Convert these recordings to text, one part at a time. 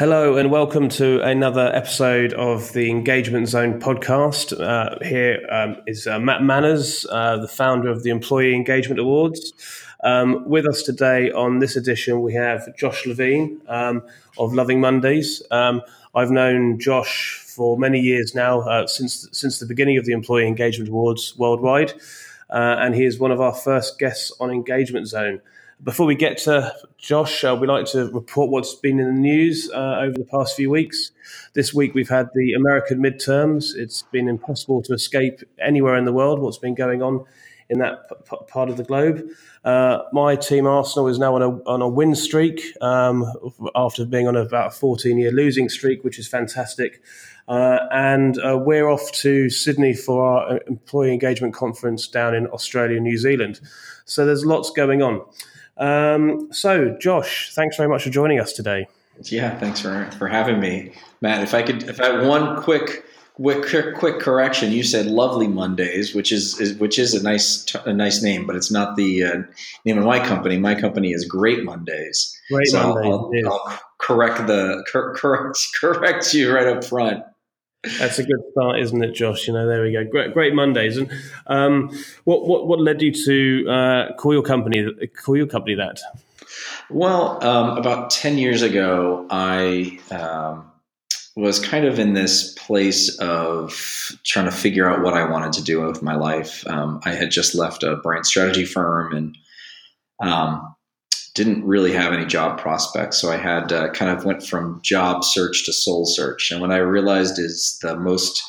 Hello and welcome to another episode of the Engagement Zone podcast. Uh, here um, is uh, Matt Manners, uh, the founder of the Employee Engagement Awards. Um, with us today on this edition, we have Josh Levine um, of Loving Mondays. Um, I've known Josh for many years now, uh, since since the beginning of the Employee Engagement Awards worldwide, uh, and he is one of our first guests on Engagement Zone. Before we get to Josh, uh, we'd like to report what's been in the news uh, over the past few weeks. This week we've had the American midterms. It's been impossible to escape anywhere in the world what's been going on in that p- part of the globe. Uh, my team, Arsenal, is now on a, on a win streak um, after being on about a 14 year losing streak, which is fantastic. Uh, and uh, we're off to Sydney for our uh, employee engagement conference down in Australia and New Zealand. So there's lots going on. Um, so, Josh, thanks very much for joining us today. Yeah, thanks for for having me, Matt. If I could, if I had one quick, quick, quick correction, you said "Lovely Mondays," which is, is which is a nice a nice name, but it's not the uh, name of my company. My company is Great Mondays. Great so Mondays. I'll, I'll, correct the cor- correct correct you right up front. That's a good start, isn't it, Josh? You know, there we go. Great, great Mondays. And um, what, what, what led you to uh, call your company call your company that? Well, um, about ten years ago, I um, was kind of in this place of trying to figure out what I wanted to do with my life. Um, I had just left a brand strategy firm and um, didn't really have any job prospects. So I had uh, kind of went from job search to soul search. And what I realized is the most,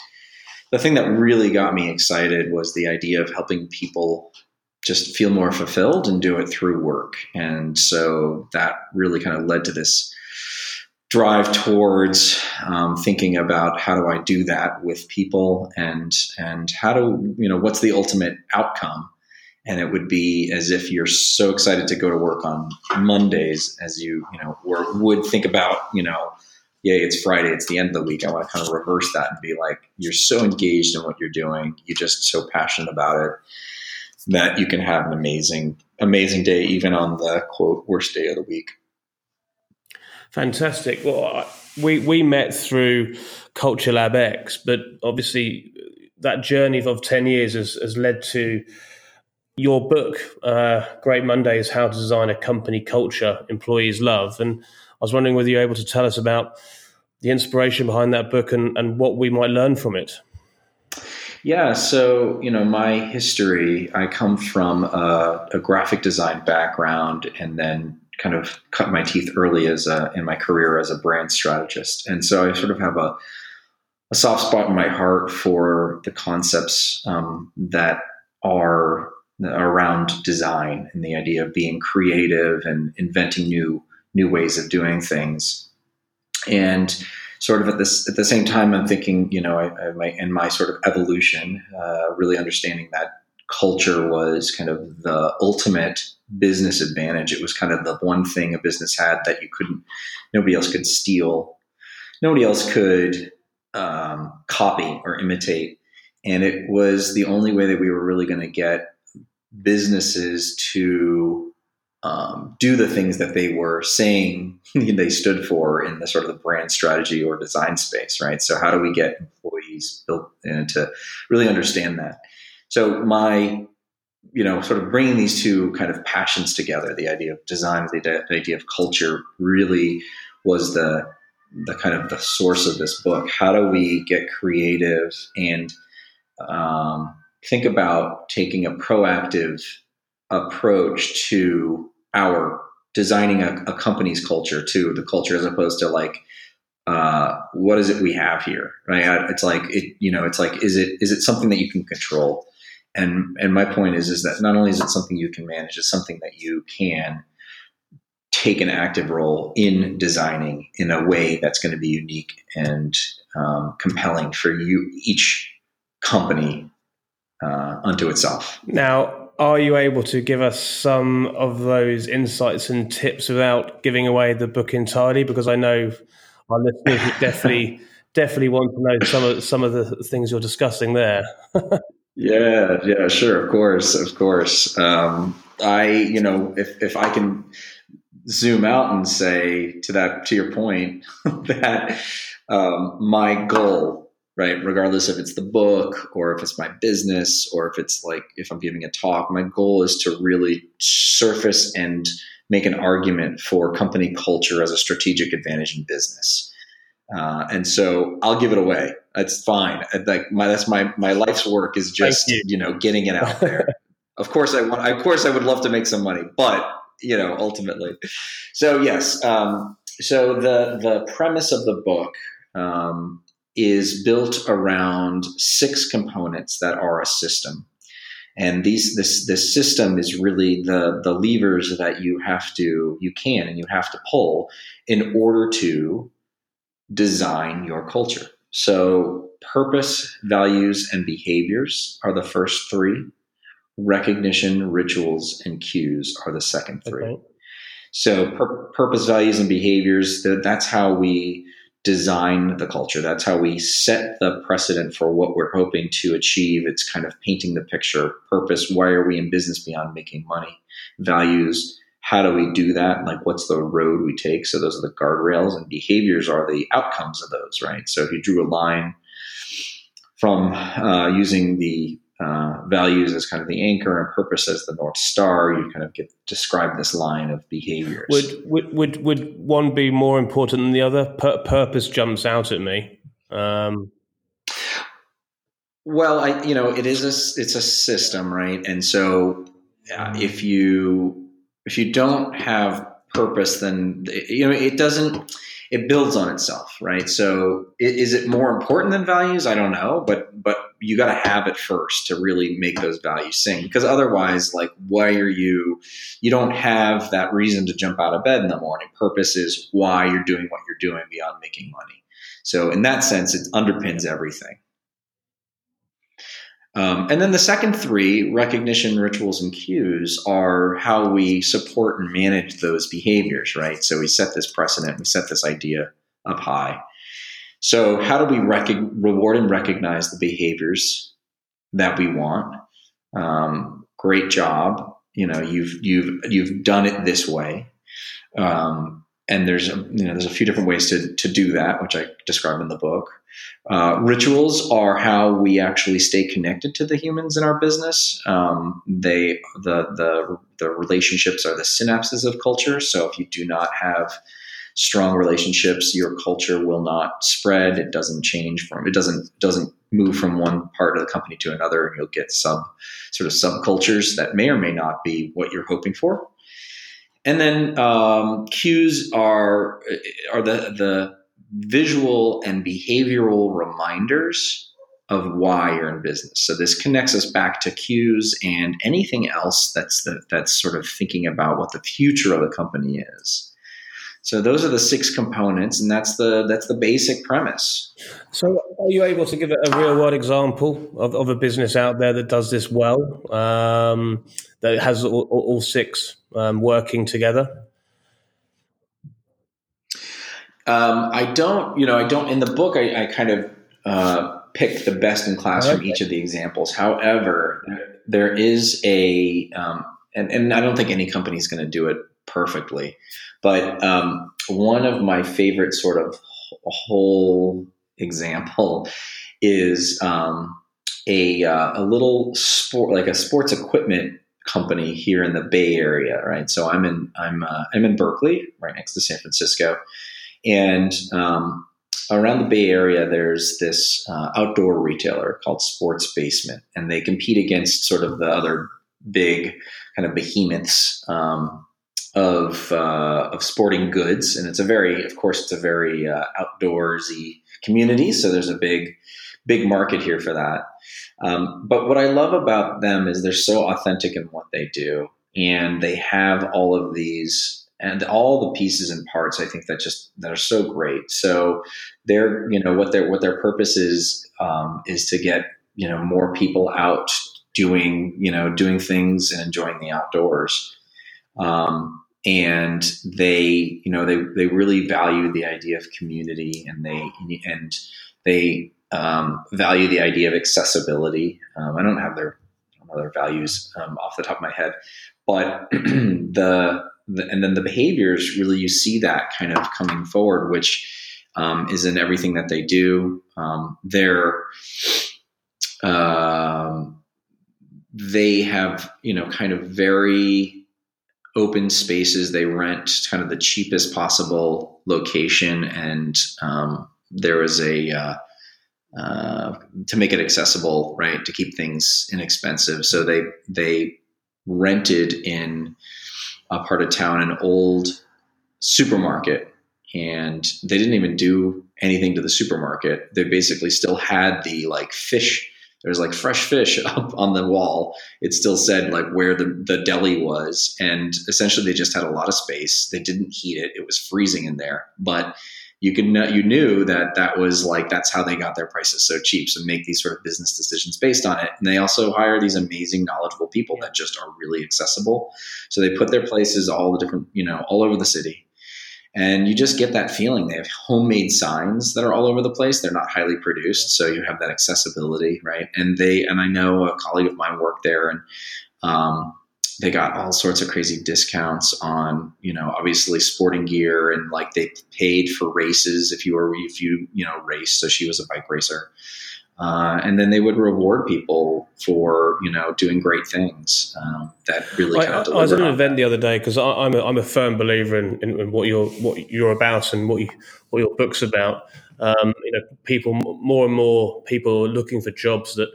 the thing that really got me excited was the idea of helping people just feel more fulfilled and do it through work. And so that really kind of led to this drive towards um, thinking about how do I do that with people and and how do you know what's the ultimate outcome and it would be as if you're so excited to go to work on Mondays as you you know would think about you know yay it's Friday it's the end of the week. I want to kind of reverse that and be like you're so engaged in what you're doing you're just so passionate about it that you can have an amazing amazing day even on the quote worst day of the week. Fantastic. Well we we met through CultureLabX but obviously uh, that journey of 10 years has, has led to your book, uh, Great Mondays How to Design a Company Culture Employees Love. And I was wondering whether you're able to tell us about the inspiration behind that book and, and what we might learn from it. Yeah, so you know, my history, I come from a, a, graphic design background, and then kind of cut my teeth early as a, in my career as a brand strategist, and so I sort of have a, a soft spot in my heart for the concepts um, that are around design and the idea of being creative and inventing new new ways of doing things. And sort of at this at the same time, I'm thinking, you know, I, I my, in my sort of evolution, uh, really understanding that culture was kind of the ultimate business advantage. It was kind of the one thing a business had that you couldn't, nobody else could steal, nobody else could um, copy or imitate. And it was the only way that we were really going to get businesses to um, do the things that they were saying they stood for in the sort of the brand strategy or design space, right? So how do we get employees built in to really understand that? So my, you know, sort of bringing these two kind of passions together, the idea of design, the, idea of culture, really was the the kind of the source of this book. How do we get creative and um, think about taking a proactive approach to our designing a, a company's culture to the culture as opposed to like uh, what is it we have here right? It's like it you know it's like is it is it something that you can control? And and my point is is that not only is it something you can manage it's something that you can take an active role in designing in a way that's going to be unique and um, compelling for you each company uh, unto itself. Now, are you able to give us some of those insights and tips without giving away the book entirely? Because I know our listeners definitely definitely want to know some of some of the things you're discussing there. yeah, yeah, sure, of course, of course. Um, I, you know, if if I can zoom out and say to that to your point that um, my goal right regardless if it's the book or if it's my business or if it's like if i'm giving a talk my goal is to really surface and make an argument for company culture as a strategic advantage in business uh, and so I'll give it away. That's fine. Like my that's my my life's work is just you. you know getting it out there. of course I want. Of course I would love to make some money, but you know, ultimately. So yes, um, so the the premise of the book um, is built around six components that are a system, and these this this system is really the the levers that you have to you can and you have to pull in order to design your culture. So purpose, values, and behaviors are the first three recognition, rituals, and cues are the second three. Okay. So, pur- purpose, values, and behaviors, that's how we design the culture. That's how we set the precedent for what we're hoping to achieve. It's kind of painting the picture. Purpose, why are we in business beyond making money? Values, how do we do that? Like, what's the road we take? So, those are the guardrails, and behaviors are the outcomes of those, right? So, if you drew a line from uh, using the uh, values as kind of the anchor and purpose as the north star, you kind of get describe this line of behaviors. Would would would, would one be more important than the other? Pur- purpose jumps out at me. Um, well, I you know it is a it's a system, right? And so uh, if you if you don't have purpose, then you know it doesn't it builds on itself, right? So is it more important than values? I don't know, but but you got to have it first to really make those values sing because otherwise like why are you you don't have that reason to jump out of bed in the morning purpose is why you're doing what you're doing beyond making money so in that sense it underpins everything um, and then the second three recognition rituals and cues are how we support and manage those behaviors right so we set this precedent we set this idea up high so, how do we rec- reward and recognize the behaviors that we want? Um, great job. You know, you've you've you've done it this way. Um, and there's a, you know there's a few different ways to to do that, which I describe in the book. Uh, rituals are how we actually stay connected to the humans in our business. Um, they the the the relationships are the synapses of culture. So if you do not have strong relationships, your culture will not spread. It doesn't change from it doesn't doesn't move from one part of the company to another, and you'll get sub sort of subcultures that may or may not be what you're hoping for. And then um, cues are are the the visual and behavioral reminders of why you're in business. So this connects us back to cues and anything else that's the, that's sort of thinking about what the future of the company is. So those are the six components, and that's the that's the basic premise. So, are you able to give a real world example of, of a business out there that does this well, um, that has all, all six um, working together? Um, I don't, you know, I don't. In the book, I, I kind of uh, pick the best in class from each of the examples. However, there is a, um, and, and I don't think any company is going to do it perfectly. But um, one of my favorite sort of whole example is um, a, uh, a little sport, like a sports equipment company here in the Bay Area, right? So I'm in I'm uh, I'm in Berkeley, right next to San Francisco, and um, around the Bay Area, there's this uh, outdoor retailer called Sports Basement, and they compete against sort of the other big kind of behemoths um, of uh, of sporting goods, and it's a very, of course, it's a very uh, outdoorsy community. So there's a big, big market here for that. Um, but what I love about them is they're so authentic in what they do, and they have all of these and all the pieces and parts. I think that just that are so great. So they're, you know, what their what their purpose is um, is to get you know more people out doing you know doing things and enjoying the outdoors. Um, and they, you know, they, they really value the idea of community and they, and they um, value the idea of accessibility. Um, I don't have their, other values um, off the top of my head, but the, the, and then the behaviors really you see that kind of coming forward, which um, is in everything that they do. Um, they're um, they have you know kind of very open spaces. They rent kind of the cheapest possible location, and um, there is a uh, uh, to make it accessible, right? To keep things inexpensive. So they they rented in a part of town an old supermarket, and they didn't even do anything to the supermarket. They basically still had the like fish. There's like fresh fish up on the wall. It still said like where the, the deli was. And essentially they just had a lot of space. They didn't heat it. It was freezing in there. But you know, you knew that that was like that's how they got their prices so cheap. So make these sort of business decisions based on it. And they also hire these amazing knowledgeable people that just are really accessible. So they put their places all the different you know all over the city. And you just get that feeling. They have homemade signs that are all over the place. They're not highly produced so you have that accessibility right? And they and i know a colleague of mine worked there and um, they got all sorts of crazy discounts on you know obviously sporting gear and like they paid for races if you were if you you know race so she was a bike racer uh, and then they would reward people for you know doing great things um, that really I, kind of I was at an event that. the other day because I'm a, I'm a firm believer in, in, in, what you're what you're about and what you, what your book's about. Um, you know, people more and more people are looking for jobs that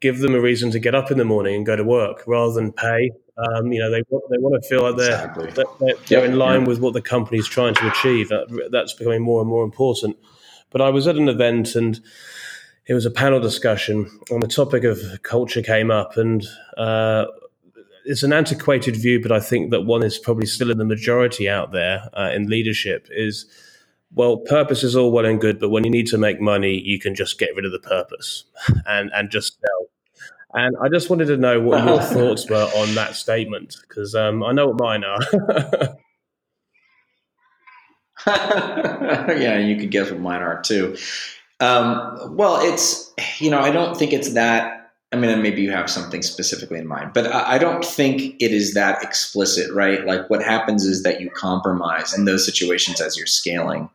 give them a reason to get up in the morning and go to work rather than pay um, you know, they want, they want to feel like they're exactly. they're, they're yep, in line yep. with what the company's trying to achieve. That, that's becoming more and more important. But I was at an event and it was a panel discussion on the topic of culture came up, and uh, it's an antiquated view, but I think that one is probably still in the majority out there uh, in leadership. Is well, purpose is all well and good, but when you need to make money, you can just get rid of the purpose and and just sell and I just wanted to know what your thoughts were on that statement because um, I know what mine are. yeah, you could guess what mine are too. Um, well, it's you know I don't think it's that. I mean, maybe you have something specifically in mind, but I, I don't think it is that explicit, right? Like what happens is that you compromise in those situations as you're scaling.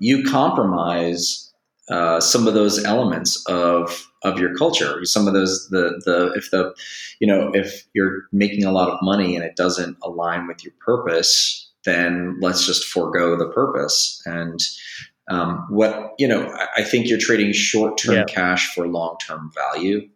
You compromise uh, some of those elements of of your culture. Some of those the the if the you know if you're making a lot of money and it doesn't align with your purpose, then let's just forego the purpose. And um, what you know, I think you're trading short term yeah. cash for long term value.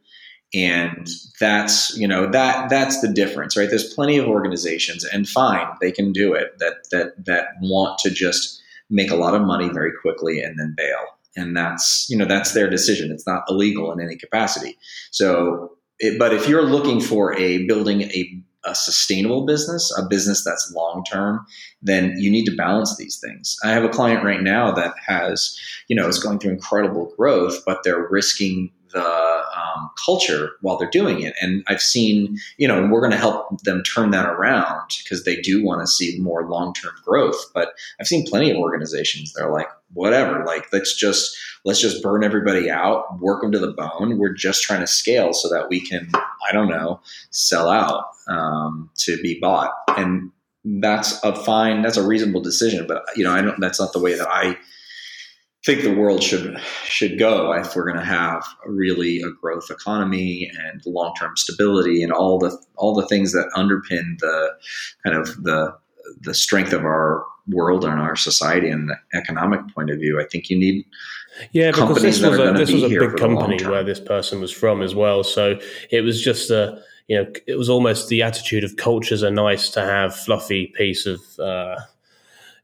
And that's you know that that's the difference, right? There's plenty of organizations, and fine, they can do it. That that that want to just make a lot of money very quickly and then bail and that's you know that's their decision. It's not illegal in any capacity. So, it, but if you're looking for a building a a sustainable business, a business that's long term, then you need to balance these things. I have a client right now that has, you know, is going through incredible growth, but they're risking the um, culture while they're doing it. And I've seen, you know, we're going to help them turn that around because they do want to see more long term growth. But I've seen plenty of organizations that are like, whatever, like let's just let's just burn everybody out, work them to the bone. We're just trying to scale so that we can, I don't know, sell out um, to be bought. And that's a fine, that's a reasonable decision. But you know, I don't. That's not the way that I think the world should should go if we're going to have really a growth economy and long term stability and all the all the things that underpin the kind of the the strength of our world and our society and the economic point of view. I think you need yeah because this was a, this was a big company where this person was from as well. So it was just a you know it was almost the attitude of cultures are nice to have fluffy piece of uh,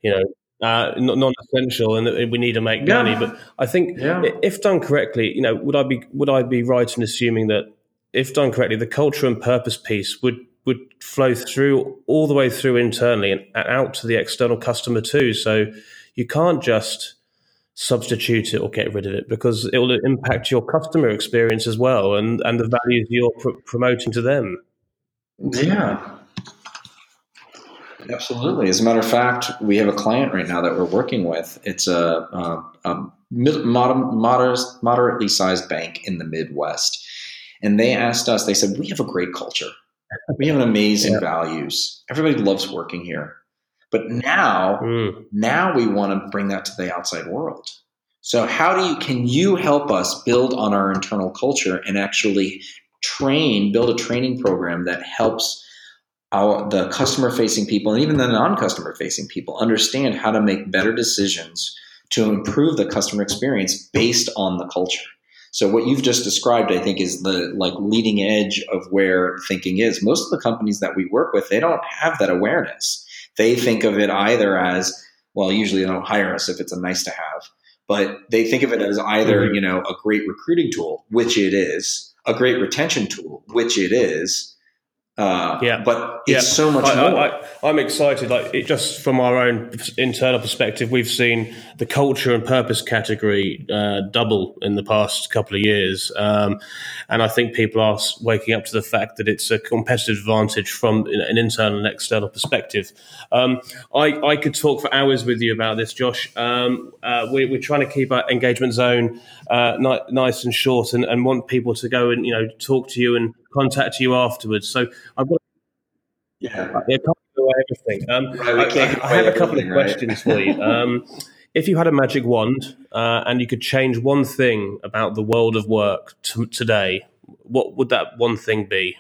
you know uh, non-essential, and we need to make yeah. money. But I think yeah. if done correctly, you know, would I be would I be right in assuming that if done correctly, the culture and purpose piece would would flow through all the way through internally and out to the external customer too. So you can't just substitute it or get rid of it because it will impact your customer experience as well and and the values you're pr- promoting to them. Yeah, Absolutely. As a matter of fact, we have a client right now that we're working with. It's a, a, a moder- moderately sized bank in the Midwest. And they asked us, they said, We have a great culture. We have an amazing yeah. values. Everybody loves working here. But now, Mm. now we want to bring that to the outside world. So how do you can you help us build on our internal culture and actually train, build a training program that helps our the customer facing people and even the non-customer facing people understand how to make better decisions to improve the customer experience based on the culture. So what you've just described, I think, is the like leading edge of where thinking is. Most of the companies that we work with, they don't have that awareness. They think of it either as, well, usually they don't hire us if it's a nice to have, but they think of it as either, Mhm. you know, a great recruiting tool, which it is, a great retention tool, which it is. Uh, Yeah. but it's Yeah. so much I, more. I, I'm excited. Like it, just from our own internal perspective, we've seen the culture and purpose category uh, double in the past couple of years, um, and I think people are waking up to the fact that it's a competitive advantage from an internal and external perspective. Um, I, I could talk for hours with you about this, Josh. Um, uh, we, we're trying to keep our engagement zone uh, ni- nice and short, and, and want people to go and you know talk to you and contact you afterwards. So I've got yeah. yeah, can't give away everything. Um, Right, I, I, I have a couple of everything, right? questions for you. Um, if you had a magic wand uh, and you could change one thing about the world of work t- today, what would that one thing be?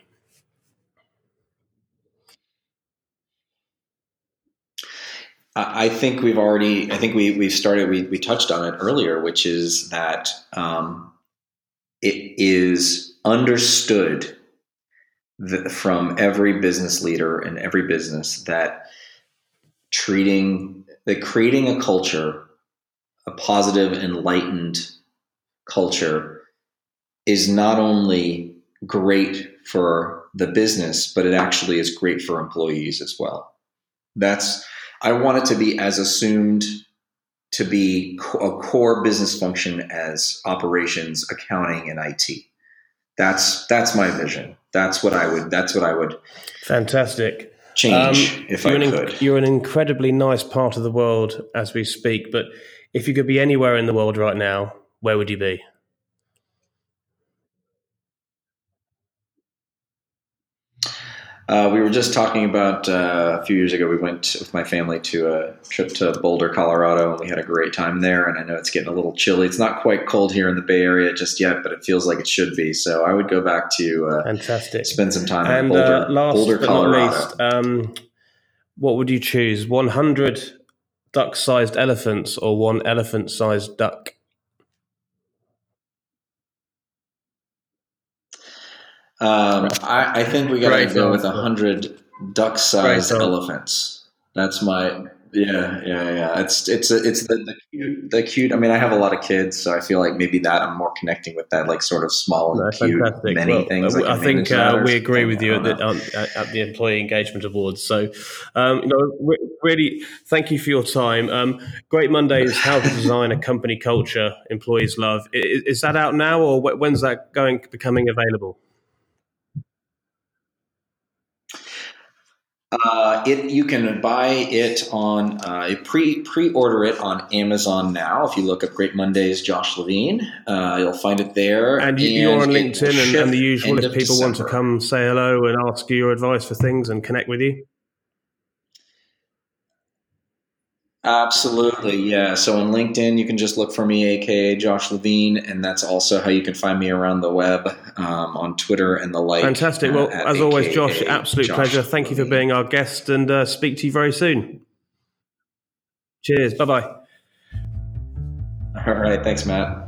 I I think we've already. I think we we've started. We we touched on it earlier, which is that um, it is understood that from every business leader and every business that treating that creating a culture, a positive, enlightened culture, is not only great for the business, but it actually is great for employees as well. That's I want it to be as assumed to be a core business function as operations, accounting, and IT. That's that's my vision. That's what I would. That's what I would Fantastic. change um, if I an, could. you're an incredibly nice part of the world as we speak, but if you could be anywhere in the world right now, where would you be? Uh, we were just talking about uh, a few years ago. We went with my family to a trip to Boulder, Colorado, and we had a great time there. And I know it's getting a little chilly. It's not quite cold here in the Bay Area just yet, but it feels like it should be. So I would go back to uh, Fantastic. spend some time And in Boulder, uh, last Boulder, but Colorado. not least, um, what would you choose? 100 duck sized elephants or one elephant sized duck? Um, I, I think we got to go with a hundred duck-sized elephants. That's my yeah yeah yeah. It's it's it's the, the cute the cute. I mean, I have a lot of kids, so I feel like maybe that I'm more connecting with that like sort of small and No, cute fantastic. many Well, things. uh, I think uh, we agree with you at the, at the Employee Engagement Awards. So, um, you know, re- really, thank you for your time. Um, Great Mondays: How to Design a Company Culture Employees Love. I- i- Is that out now, or when's that going becoming available? Uh, it you can buy it on uh, pre pre order it on Amazon now. If you look up Great Mondays, Josh Levine, uh, you'll find it there. And you- you're on LinkedIn and, and the usual. If people want to come say hello and ask you your advice for things and connect with you, Absolutely, yeah. So on LinkedIn, you can just look for me, aka Josh Levine, and that's also how you can find me around the web um, on Twitter and the like. fantastic. uh, Well, as always, Josh, absolute Josh pleasure. Thank you for being our guest, and uh, speak to you very soon. Cheers. Bye bye. All right, thanks, Matt.